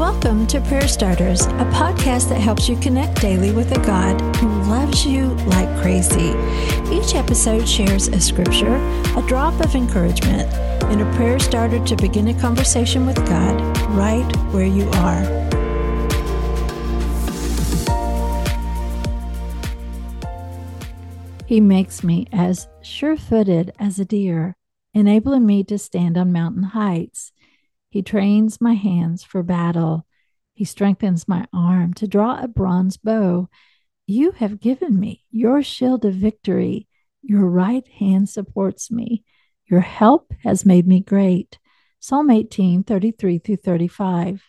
Welcome to Prayer Starters, a podcast that helps you connect daily with a God who loves you like crazy. Each episode shares a scripture, a drop of encouragement, and a prayer starter to begin a conversation with God right where you are. He makes me as sure footed as a deer, enabling me to stand on mountain heights. He trains my hands for battle. He strengthens my arm to draw a bronze bow. You have given me your shield of victory. Your right hand supports me. Your help has made me great. Psalm 18, 33 through 35.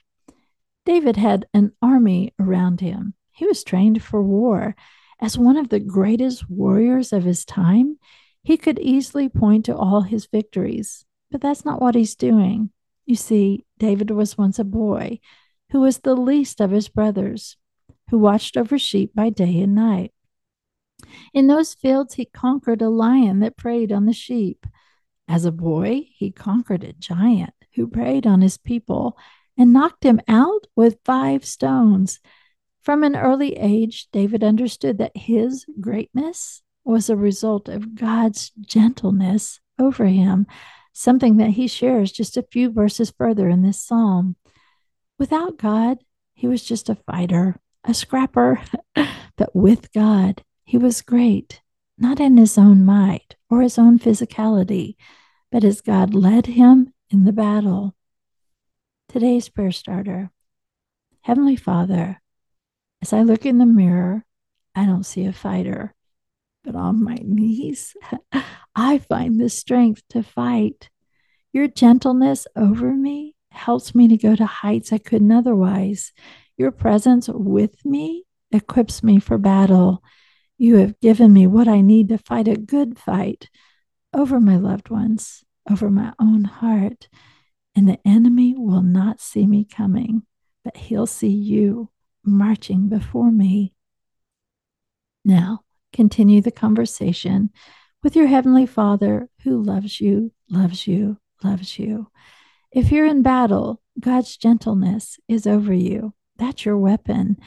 David had an army around him. He was trained for war. As one of the greatest warriors of his time, he could easily point to all his victories, but that's not what he's doing. You see, David was once a boy who was the least of his brothers, who watched over sheep by day and night. In those fields, he conquered a lion that preyed on the sheep. As a boy, he conquered a giant who preyed on his people and knocked him out with five stones. From an early age, David understood that his greatness was a result of God's gentleness over him, something that he shares just a few verses further in this psalm. Without God, he was just a fighter, a scrapper, but with God, he was great, not in his own might or his own physicality, but as God led him in the battle. Today's prayer starter Heavenly Father, as I look in the mirror, I don't see a fighter, but on my knees, I find the strength to fight. Your gentleness over me helps me to go to heights I couldn't otherwise. Your presence with me equips me for battle. You have given me what I need to fight a good fight over my loved ones, over my own heart. And the enemy will not see me coming, but he'll see you marching before me. Now, continue the conversation with your Heavenly Father who loves you, loves you, loves you. If you're in battle, God's gentleness is over you. That's your weapon.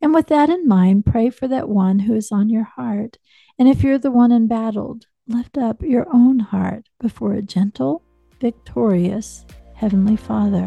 And with that in mind, pray for that one who is on your heart. And if you're the one embattled, lift up your own heart before a gentle, victorious Heavenly Father.